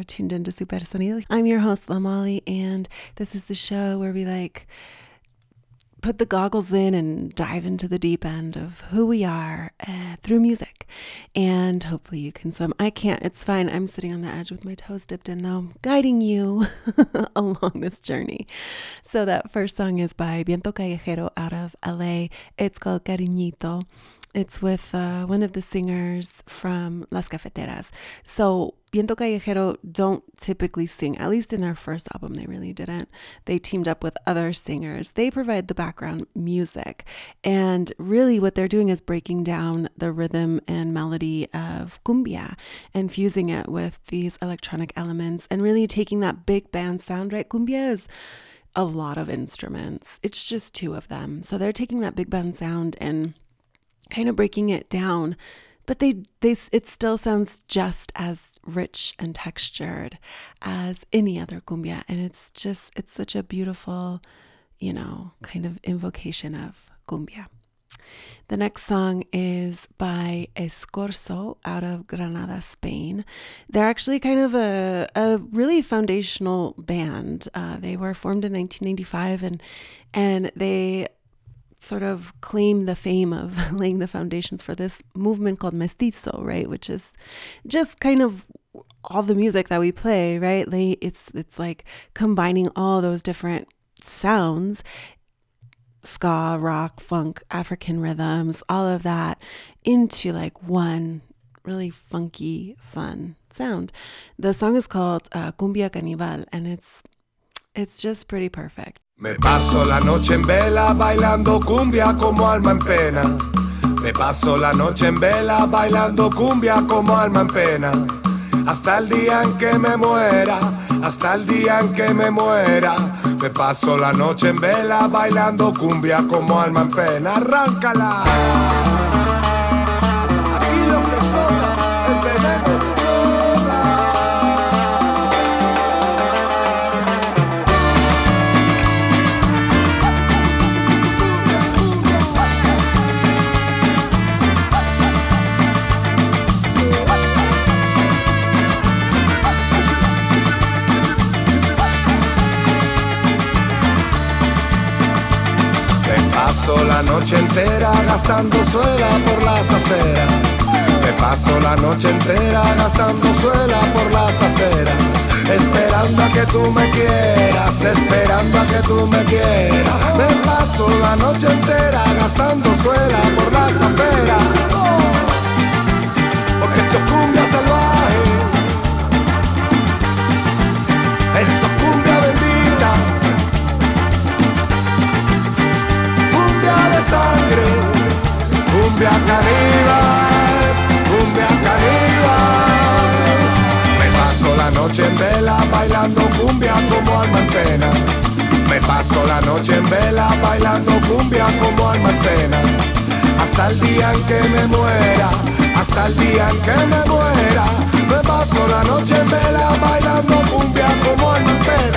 you're tuned into Super Sonido. I'm your host Lamali and this is the show where we like put the goggles in and dive into the deep end of who we are uh, through music. And hopefully you can swim. I can't, it's fine. I'm sitting on the edge with my toes dipped in though, guiding you along this journey. So that first song is by Viento Callejero out of LA. It's called Cariñito. It's with uh, one of the singers from Las Cafeteras. So Viento Callejero don't typically sing, at least in their first album, they really didn't. They teamed up with other singers. They provide the background music. And really, what they're doing is breaking down the rhythm and melody of cumbia and fusing it with these electronic elements and really taking that big band sound, right? Cumbia is a lot of instruments, it's just two of them. So they're taking that big band sound and kind of breaking it down but they they it still sounds just as rich and textured as any other cumbia and it's just it's such a beautiful you know kind of invocation of cumbia the next song is by Eskorzo out of Granada, Spain. They're actually kind of a, a really foundational band. Uh, they were formed in 1995 and and they sort of claim the fame of laying the foundations for this movement called mestizo, right? Which is just kind of all the music that we play, right? It's it's like combining all those different sounds ska, rock, funk, African rhythms, all of that into like one really funky, fun sound. The song is called uh, Cumbia Canibal, and it's it's just pretty perfect. Me paso la noche en vela bailando cumbia como alma en pena. Me paso la noche en vela bailando cumbia como alma en pena. Hasta el día en que me muera, hasta el día en que me muera. Me paso la noche en vela bailando cumbia como alma en pena. Arráncala. Paso la noche entera gastando suela por las aceras. Me paso la noche entera gastando suela por las aceras. Esperando a que tú me quieras, esperando a que tú me quieras. Me paso la noche entera gastando suela por las aceras. Porque esto es cumbia salvaje. Esto cumbia caníbal, cumbia caníbal. Me paso la noche en vela bailando cumbia como alma en. Me paso la noche en vela bailando cumbia como alma en. Hasta el día en que me muera, hasta el día en que me muera. Me paso la noche en vela bailando cumbia como alma en.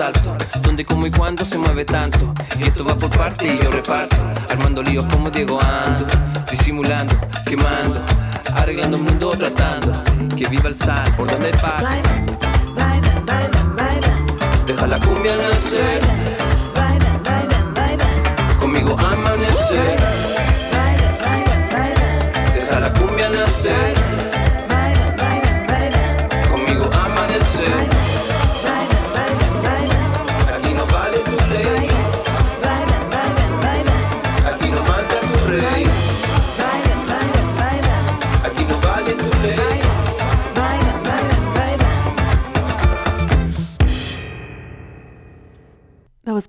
Alto, es un asalto, donde como y cuándo se mueve tanto, y esto va por parte y yo reparto, armando líos como Diego Ando, disimulando, quemando, arreglando el mundo, tratando, que viva el sal por donde pasa, deja la cumbia nacer,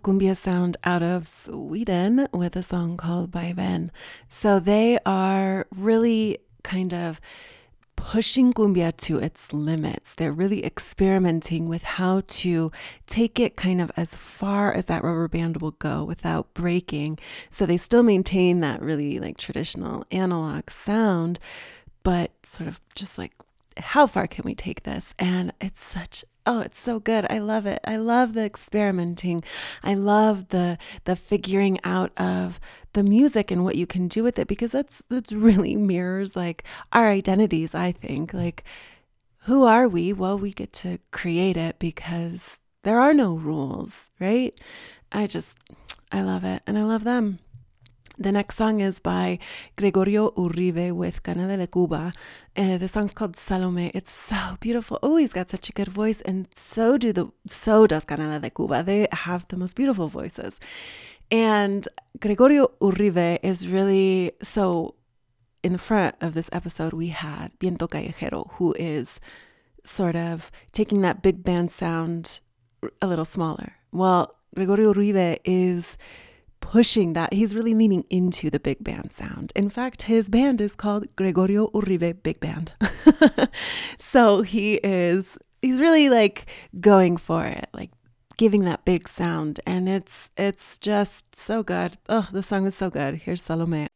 Cumbiasound out of Sweden with a song called Ben. So they are really kind of pushing cumbia to its limits. They're really experimenting with how to take it kind of as far as that rubber band will go without breaking. So they still maintain that really like traditional analog sound, but sort of just like how far can we take this? And it's such oh, it's so good. I love it. I love the experimenting. I love the the figuring out of the music and what you can do with it because that's that's really mirrors like our identities, I think. Like who are we? Well, we get to create it because there are no rules, right? I just I love it and I love them. The next song is by Gregorio Uribe with Canela de Cuba. Uh, the song's called Salome. It's so beautiful. Oh, he's got such a good voice, and so do the so does Canela de Cuba. They have the most beautiful voices. And Gregorio Uribe is really so. In the front of this episode, we had Viento Callejero, who is sort of taking that big band sound a little smaller. Well, Gregorio Uribe is pushing that. He's really leaning into the big band sound. In fact, his band is called Gregorio Uribe Big Band. so he is, he's really like going for it, like giving that big sound. And it's, it's just so good. Oh, the song is so good. Here's Salome.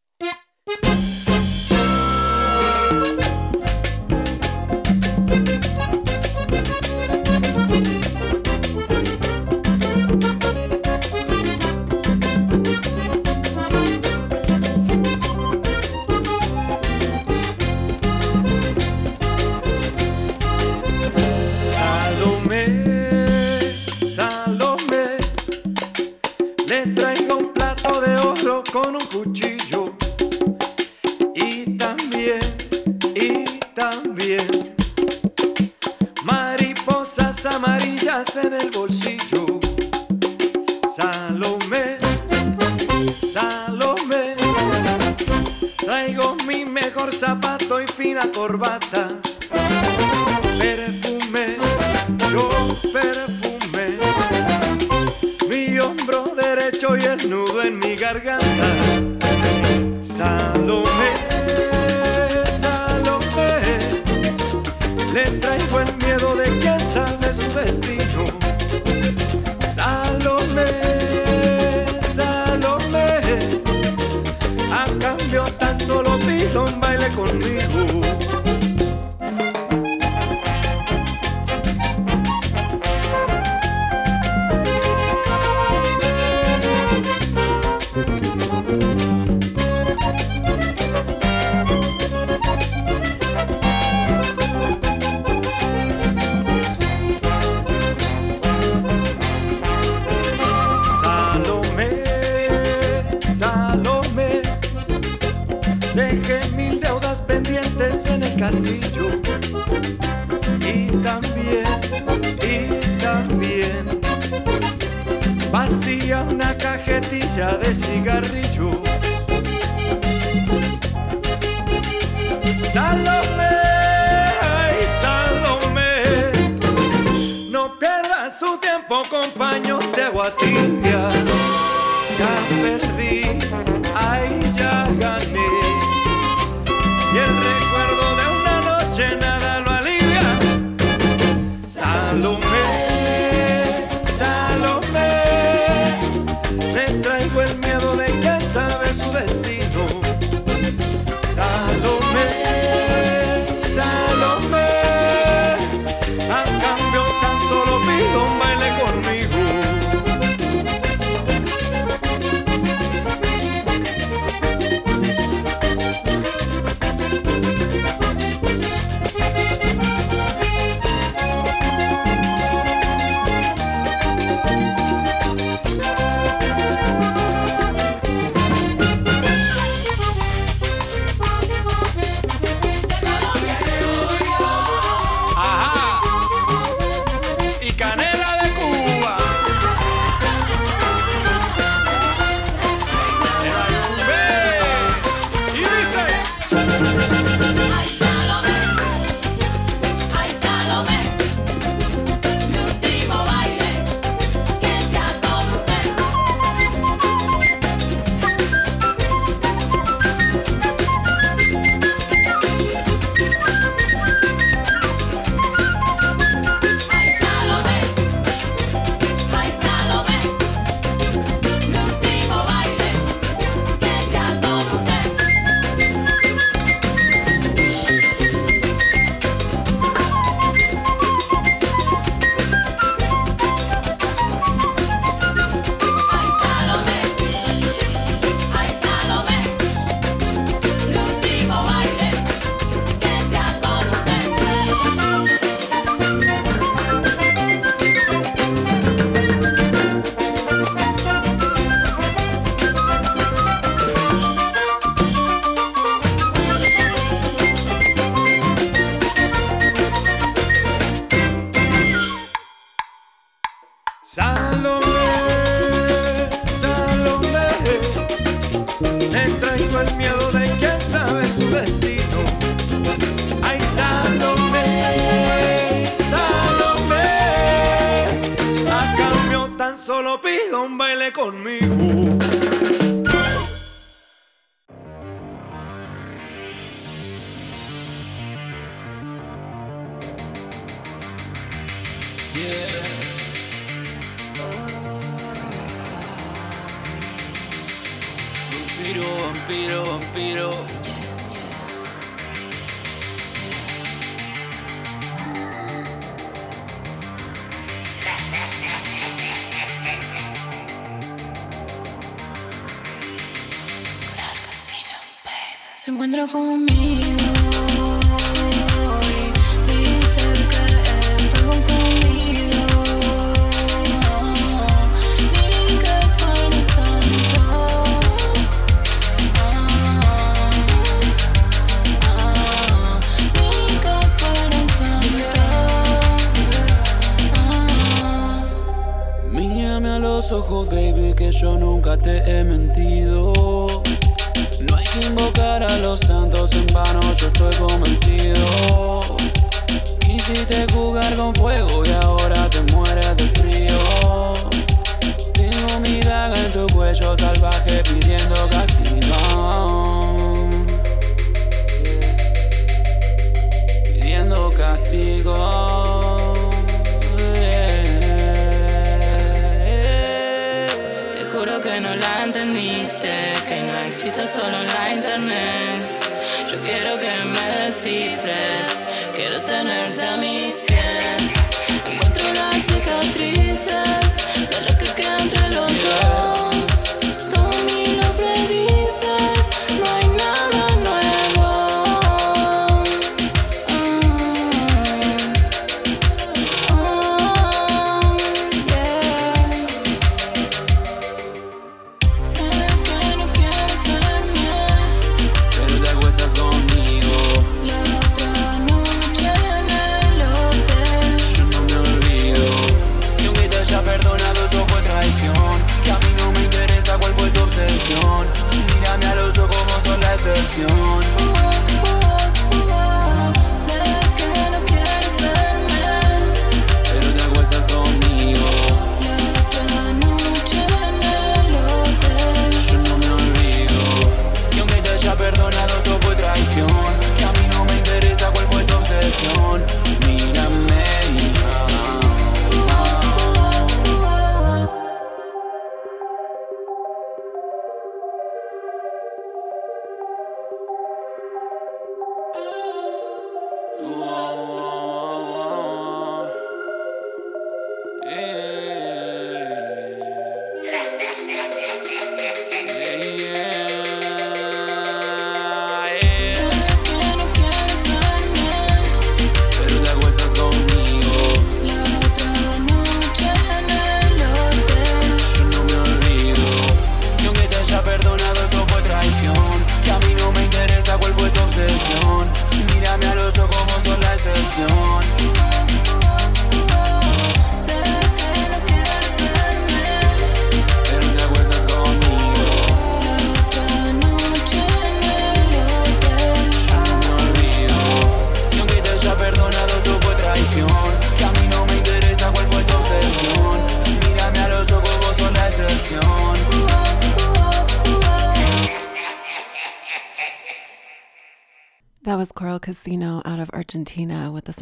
Se encuentra conmigo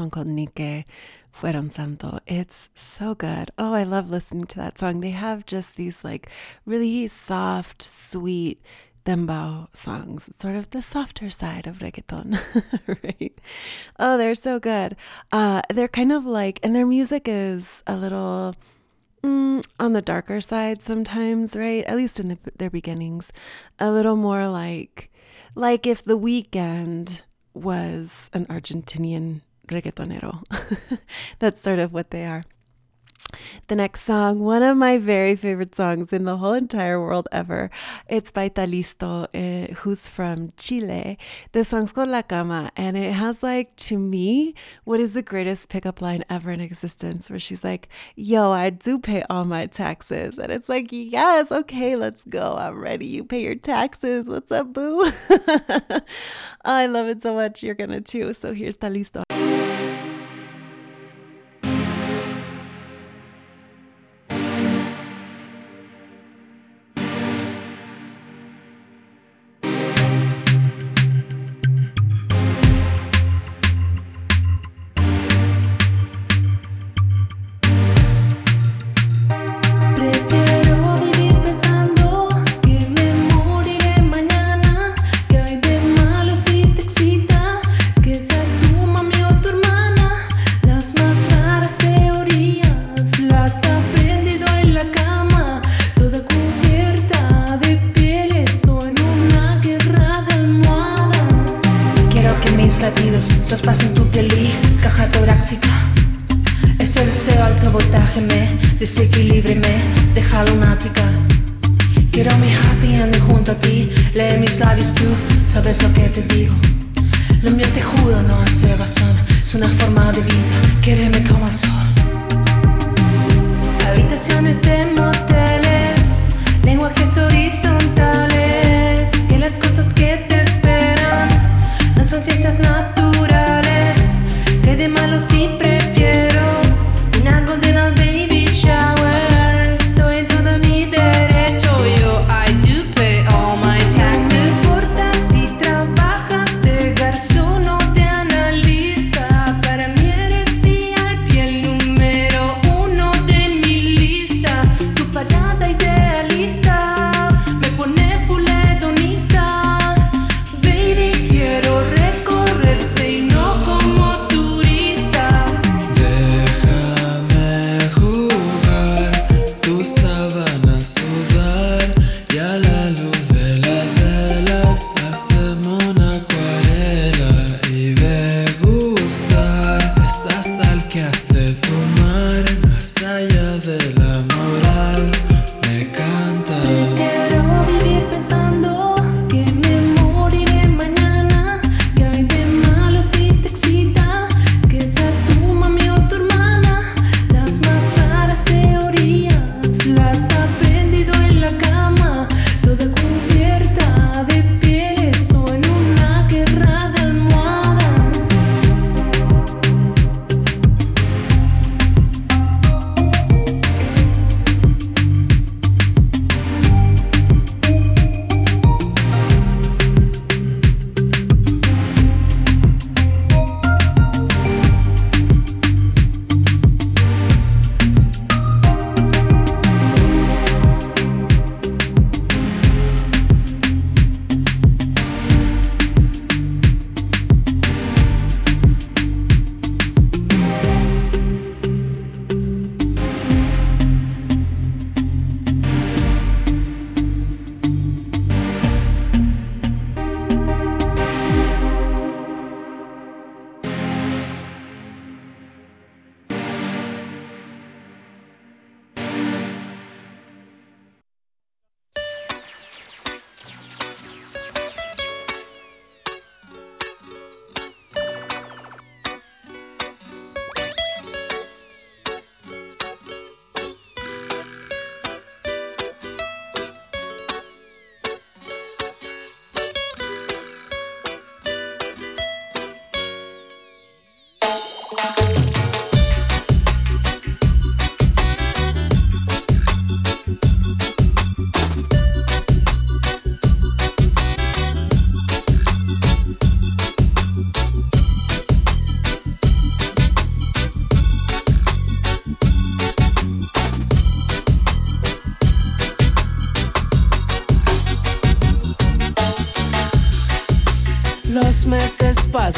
song called Nike Fueron Santo. It's so good. Oh, I love listening to that song. They have just these like really soft, sweet dembow songs. It's sort of the softer side of reggaeton, right? Oh, they're so good. Uh, they're kind of like, and their music is a little. Mm, on the darker side sometimes, right? At least in the, their beginnings, a little more like like if the Weeknd was an Argentinian reggaetonero. That's sort of what they are. The next song, one of my very favorite songs in the whole entire world ever. It's by Talisto, uh, who's from Chile. The song's called La Cama, and it has, like, to me, what is the greatest pickup line ever in existence, where she's like, Yo, I do pay all my taxes. And it's like, Yes, okay, let's go. I'm ready. You pay your taxes. What's up, boo? I love it so much. You're going to too. So here's Talisto.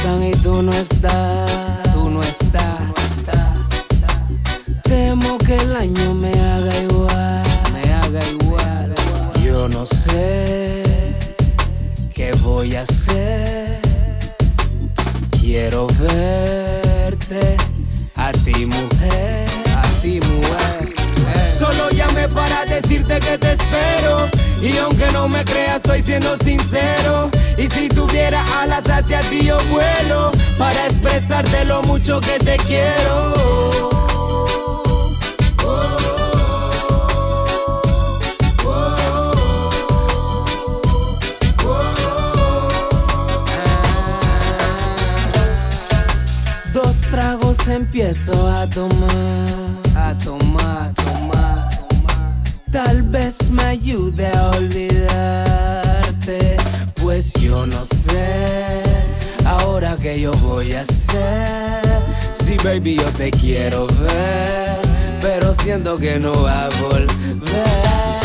pasan y tú no estás. tragos empiezo a tomar, a tomar, tomar, tomar. Tal vez me ayude a olvidarte, pues yo no sé ahora que yo voy a hacer. Si sí, baby yo te quiero ver, pero siento que no va a volver.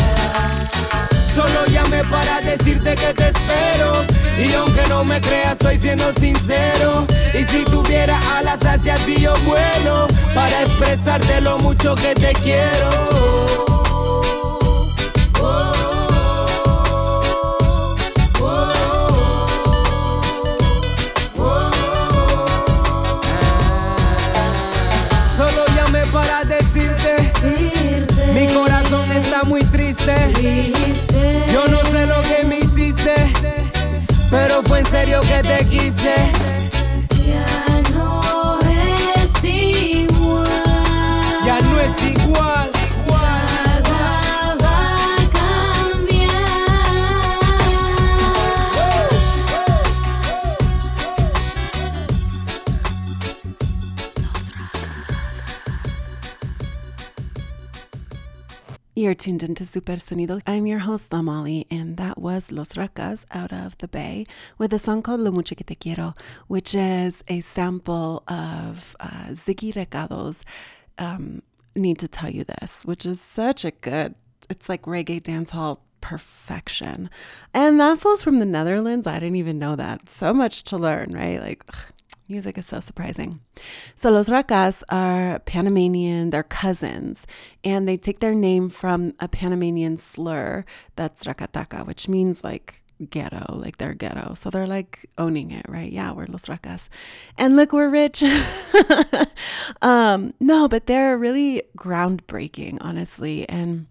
Solo llamé para decirte que te espero. Y aunque no me creas, estoy siendo sincero. Y si tuviera alas hacia ti, yo vuelo. Para expresarte lo mucho que te quiero. serio que te quise. You're tuned into Super Sonido. I'm your host, Lamali, and that was Los Rakas out of the Bay with a song called Lo Mucho Que Te Quiero, which is a sample of uh, Ziggi Recado's um, Need to Tell You This, which is such a good, it's like reggae dancehall perfection. And that fool's from the Netherlands. I didn't even know that. So much to learn, right? Like, ugh, music is so surprising. So, Los Rakas are Panamanian, they're cousins, and they take their name from a Panamanian slur that's Racataca, which means like ghetto, like they're ghetto. So they're like owning it, right? Yeah, we're Los Rakas. And look, we're rich. um, no, but they're really groundbreaking, honestly. And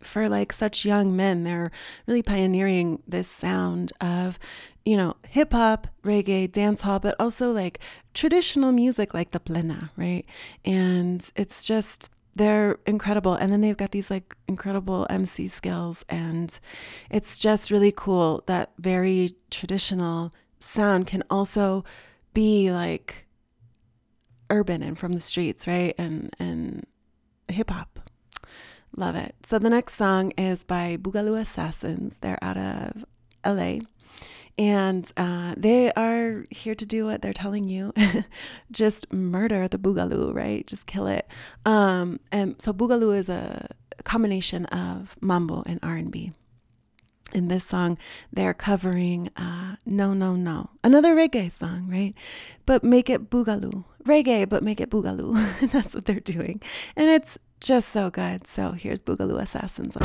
for like such young men, they're really pioneering this sound of, you know, hip hop, reggae, dance hall, but also like traditional music like the plena, right? And it's just they're incredible. And then they've got these like incredible MC skills. And it's just really cool that very traditional sound can also be like urban and from the streets, right? And and hip hop. Love it. So the next song is by Boogaloo Assassins. They're out of LA. And uh, they are here to do what they're telling you. Just murder the Boogaloo, right? Just kill it. Um, and so Boogaloo is a combination of mambo and R&B. In this song, they're covering uh, No, No, No, another reggae song, right? But make it Boogaloo. Reggae, but make it Boogaloo. That's what they're doing. And it's just so good. So here's Boogaloo Assassins.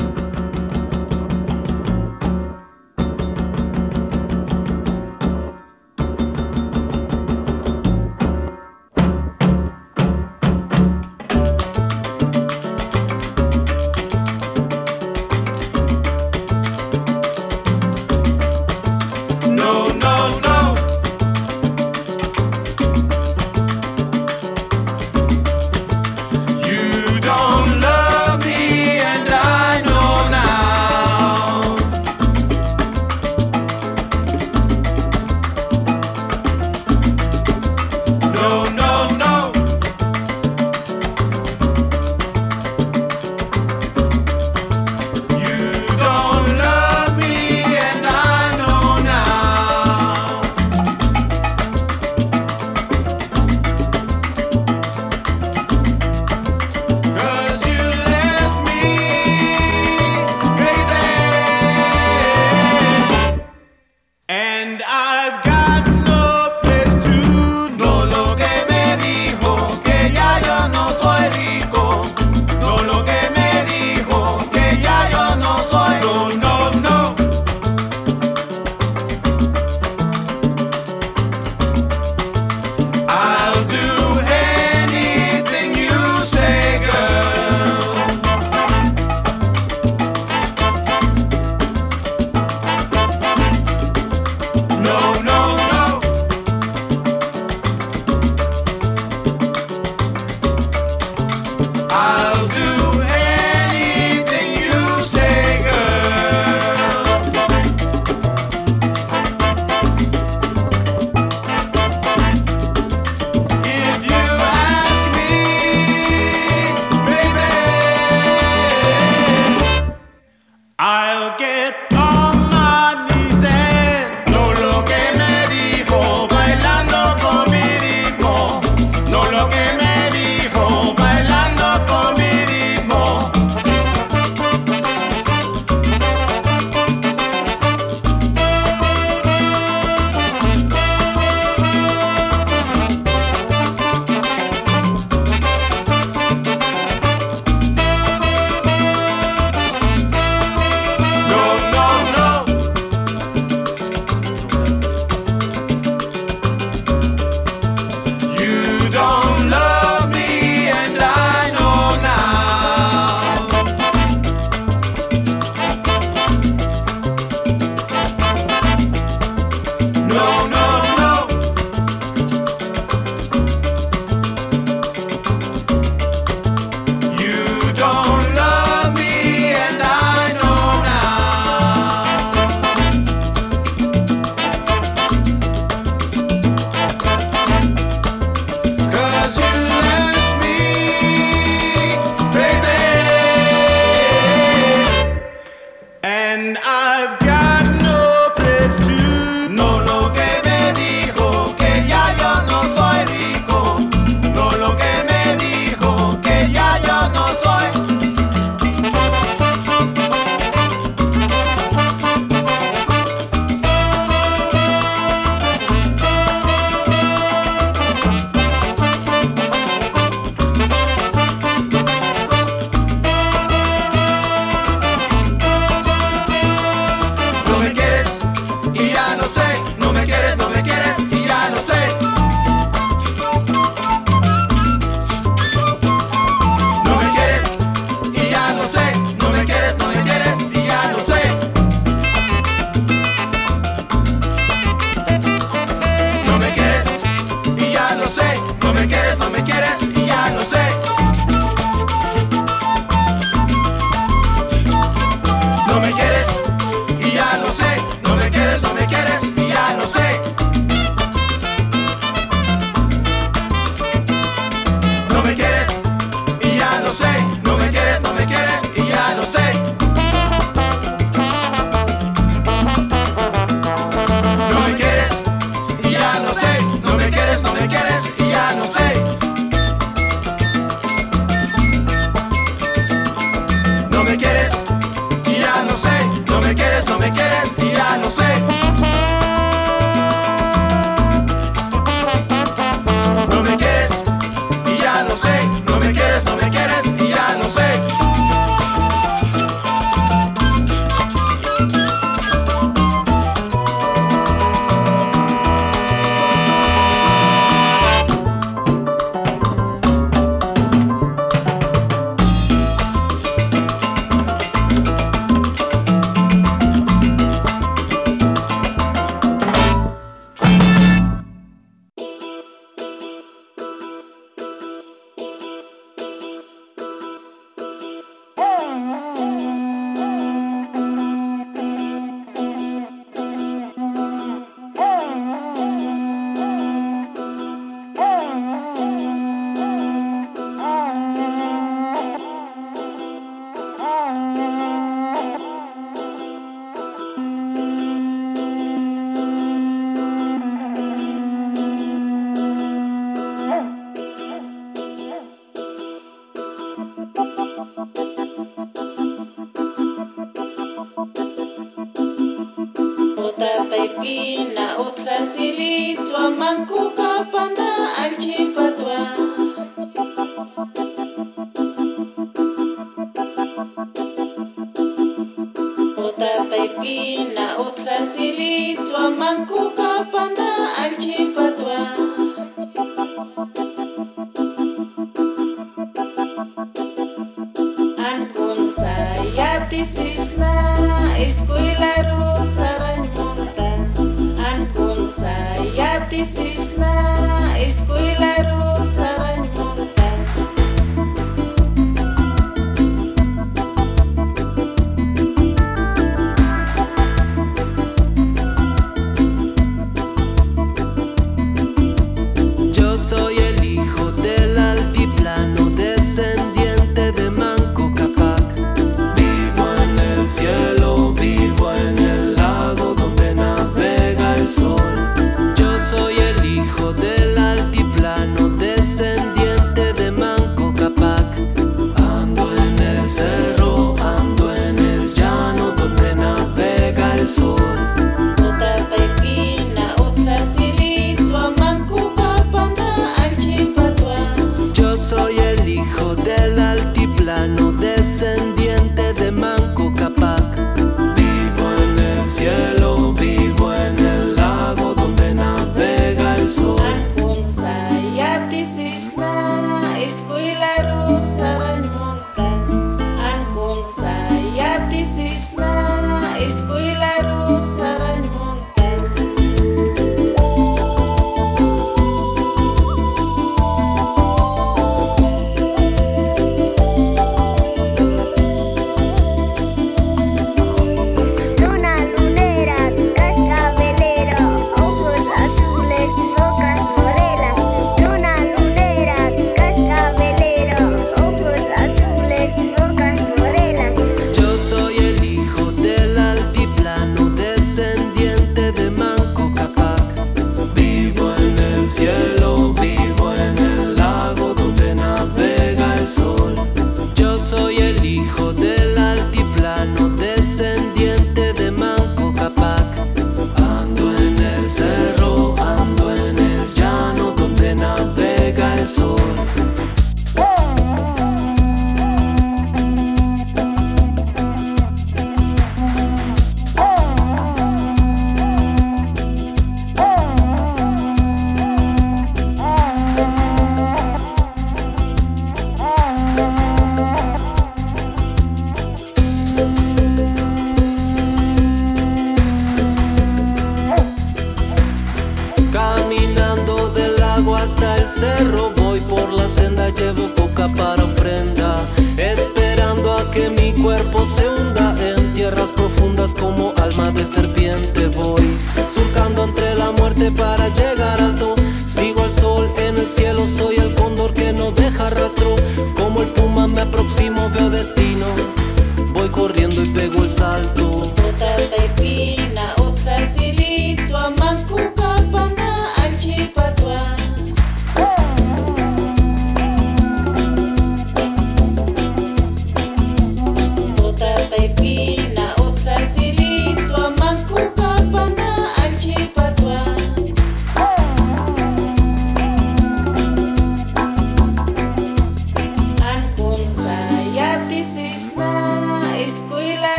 Utataipina utkasilitwa mankukapana alchipatwa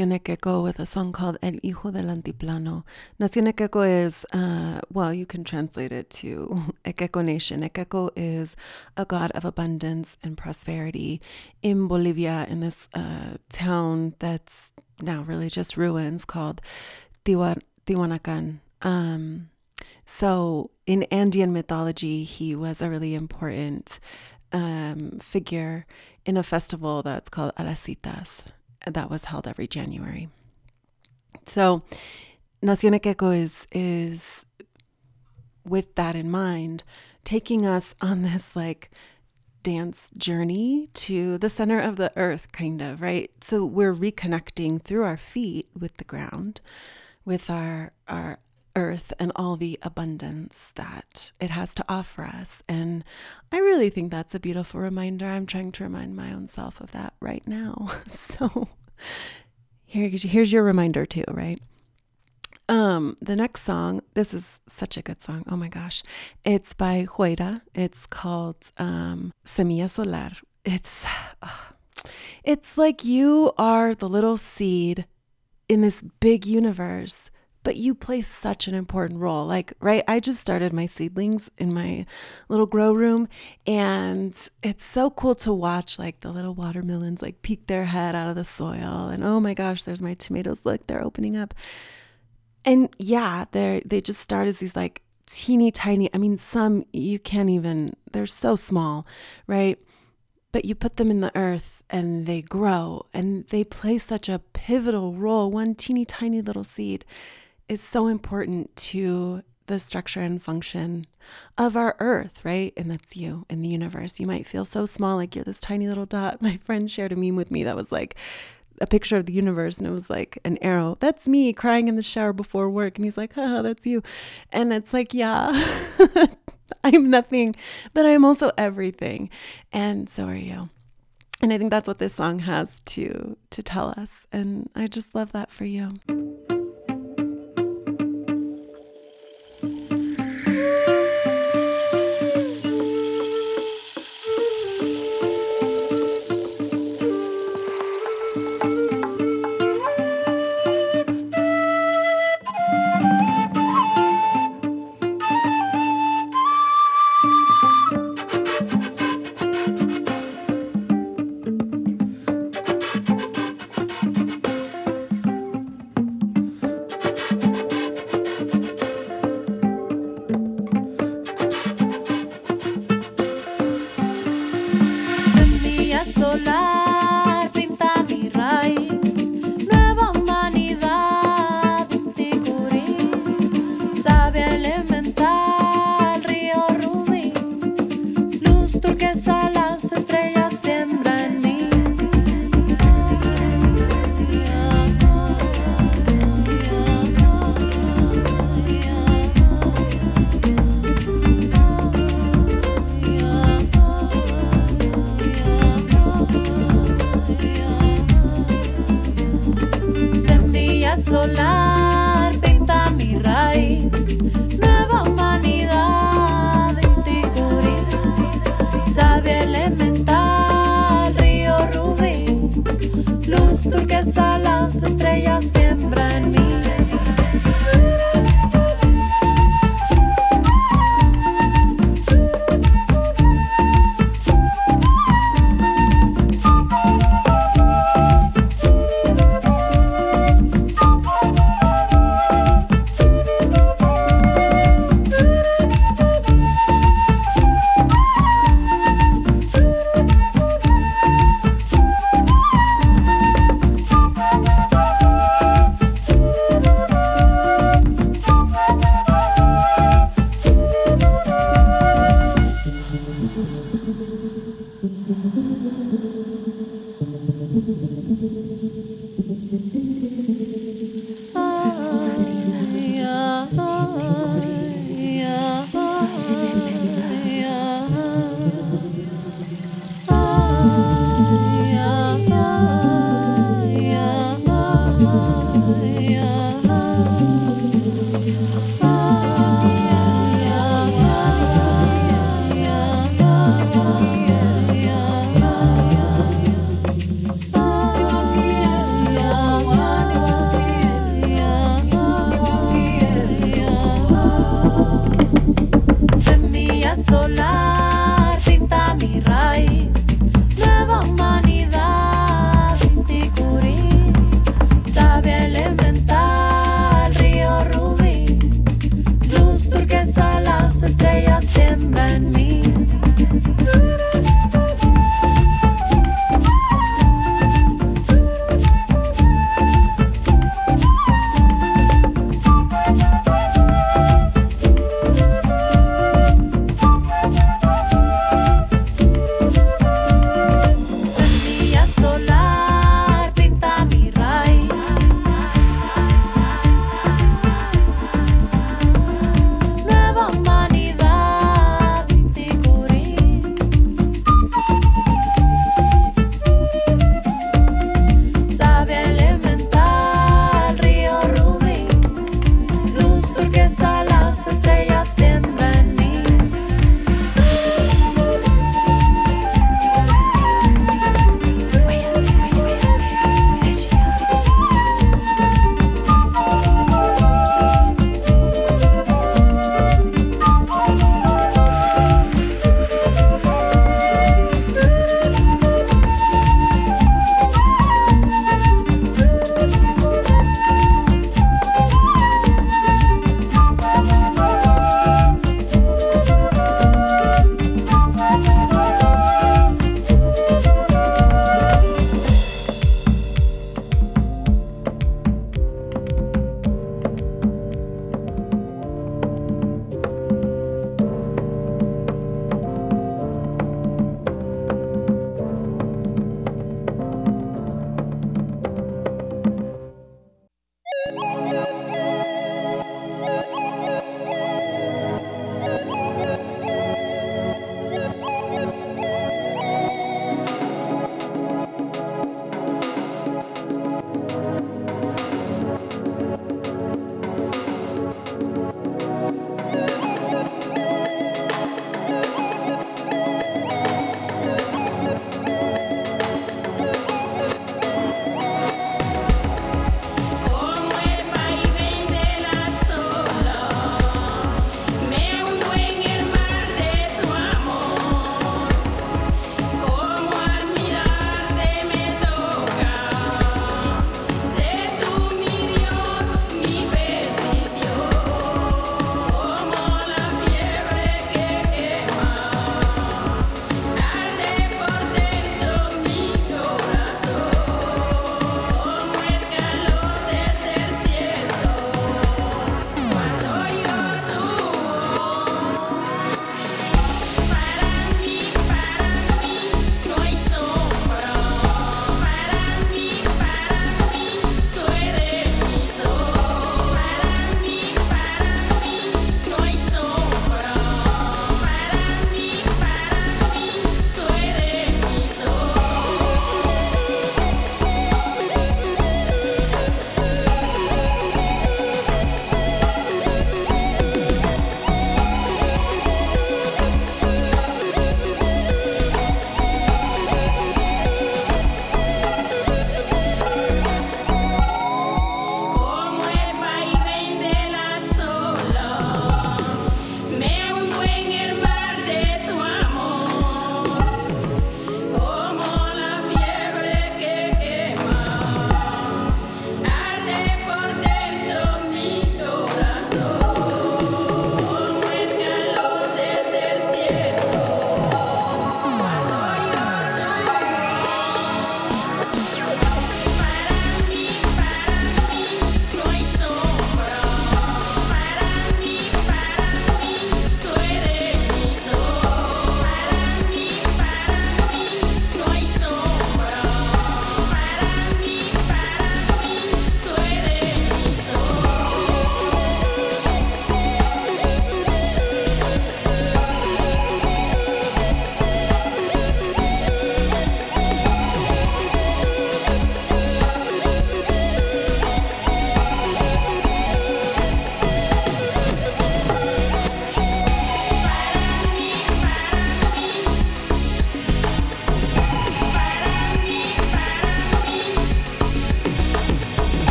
Was with a song called El Hijo del Antiplano. Nación Ekeko is, uh, well, you can translate it to Ekeko Nation. Ekeko is a god of abundance and prosperity in Bolivia, in this uh, town that's now really just ruins called Tiwa- Tiwanacan. Um, so, in Andean mythology, he was a really important um, figure in a festival that's called Alasitas that was held every January. So, Nación Ekeko is, is, with that in mind, taking us on this like dance journey to the center of the earth, kind of, right? So, we're reconnecting through our feet with the ground, with our, our earth and all the abundance that it has to offer us. And I really think that's a beautiful reminder. I'm trying to remind my own self of that right now. So here's here's your reminder too, right? Um, the next song, this is such a good song. Oh my gosh. It's by Huaira. It's called um Semilla Solar. It's it's like you are the little seed in this big universe but you play such an important role. Like, right, I just started my seedlings in my little grow room, and it's so cool to watch like the little watermelons like peek their head out of the soil. And oh my gosh, there's my tomatoes. Look, they're opening up. And yeah, they're they just start as these like teeny tiny. I mean, some you can't even, they're so small, right? but you put them in the earth and they grow and they play such a pivotal role. One teeny tiny little seed is so important to the structure and function of our earth, right? And that's you in the universe. You might feel so small, like you're this tiny little dot. My friend shared a meme with me that was like a picture of the universe and it was like an arrow. That's me crying in the shower before work. And he's like, haha, that's you. And it's like, yeah, I'm nothing, but I'm also everything. And so are you. And I think that's what this song has to to tell us. And I just love that for you.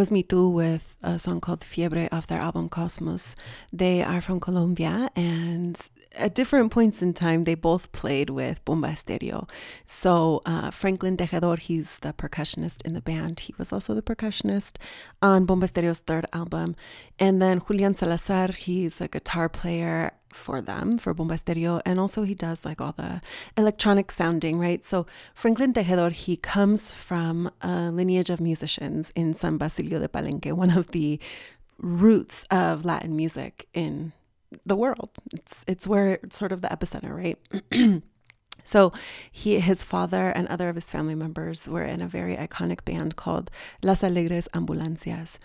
Was Mitu with a song called Fiebre off their album Cosmos. They are from Colombia and at different points in time, they both played with Bomba Estéreo. So uh, Franklin Tejedor, he's the percussionist in the band. He was also the percussionist on Bomba Estéreo's third album. And then Julian Salazar, he's a guitar player for them, for Bomba Estéreo. And also he does like all the electronic sounding, right? So Franklin Tejedor, he comes from a lineage of musicians in San Basilio de Palenque, one of the roots of Latin music in the world. It's it's where it's sort of the epicenter, right? so he his father and other of his family members were in a very iconic band called Las Alegres Ambulancias.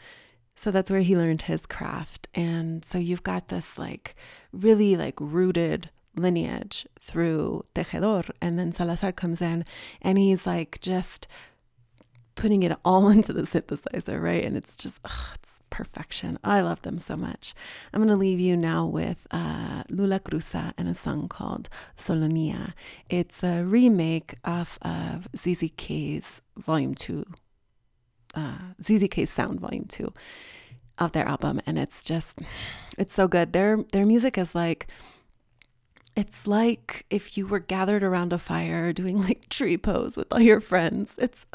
So that's where he learned his craft. And so you've got this like really like rooted lineage through Tejedor. And then Salazar comes in and he's like just putting it all into the synthesizer, right? And it's just, ugh, it's perfection. I love them so much. I'm going to leave you now with uh, Lulacruza and a song called Solonia. It's a remake off of ZZK's Volume 2, uh, ZZK's Sound Volume 2 of their album. And it's just, it's so good. Their, their music is like, it's like if you were gathered around a fire doing like tree pose with all your friends. It's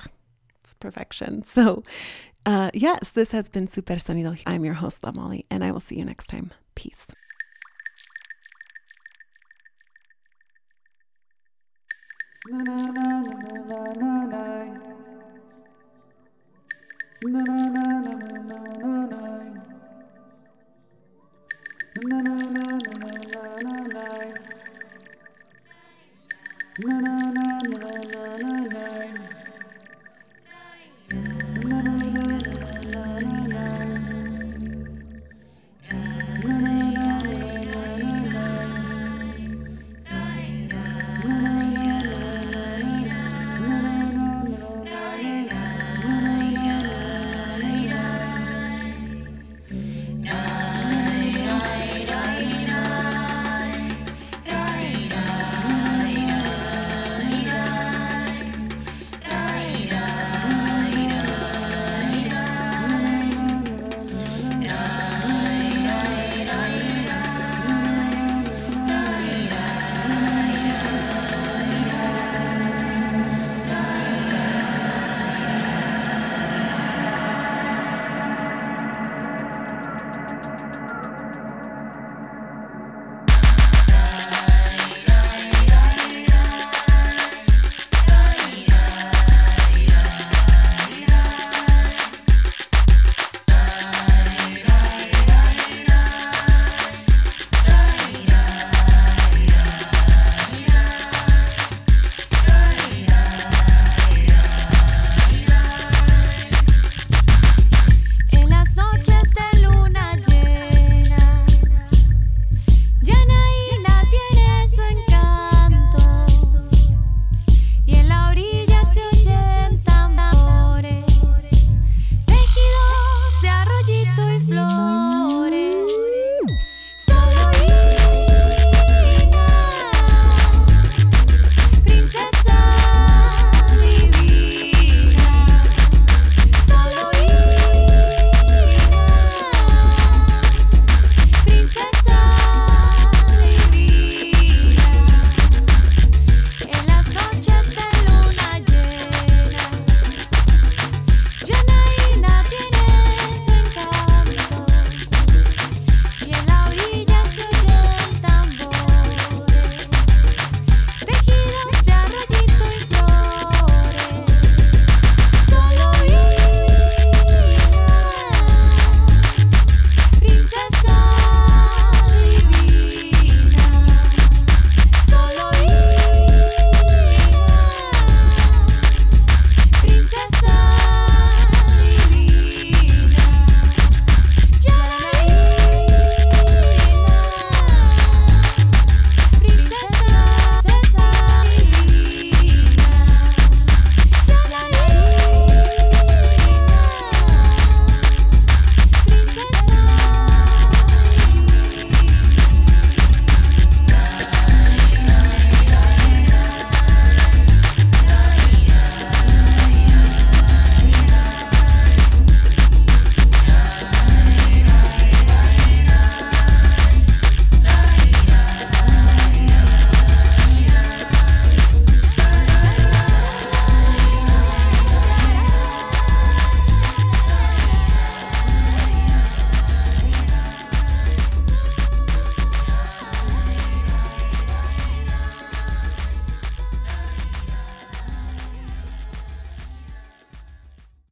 it's perfection. So, uh, yes, this has been Super Sonido. I'm your host, La Molly, and I will see you next time. Peace. Na na na na na na na na na na na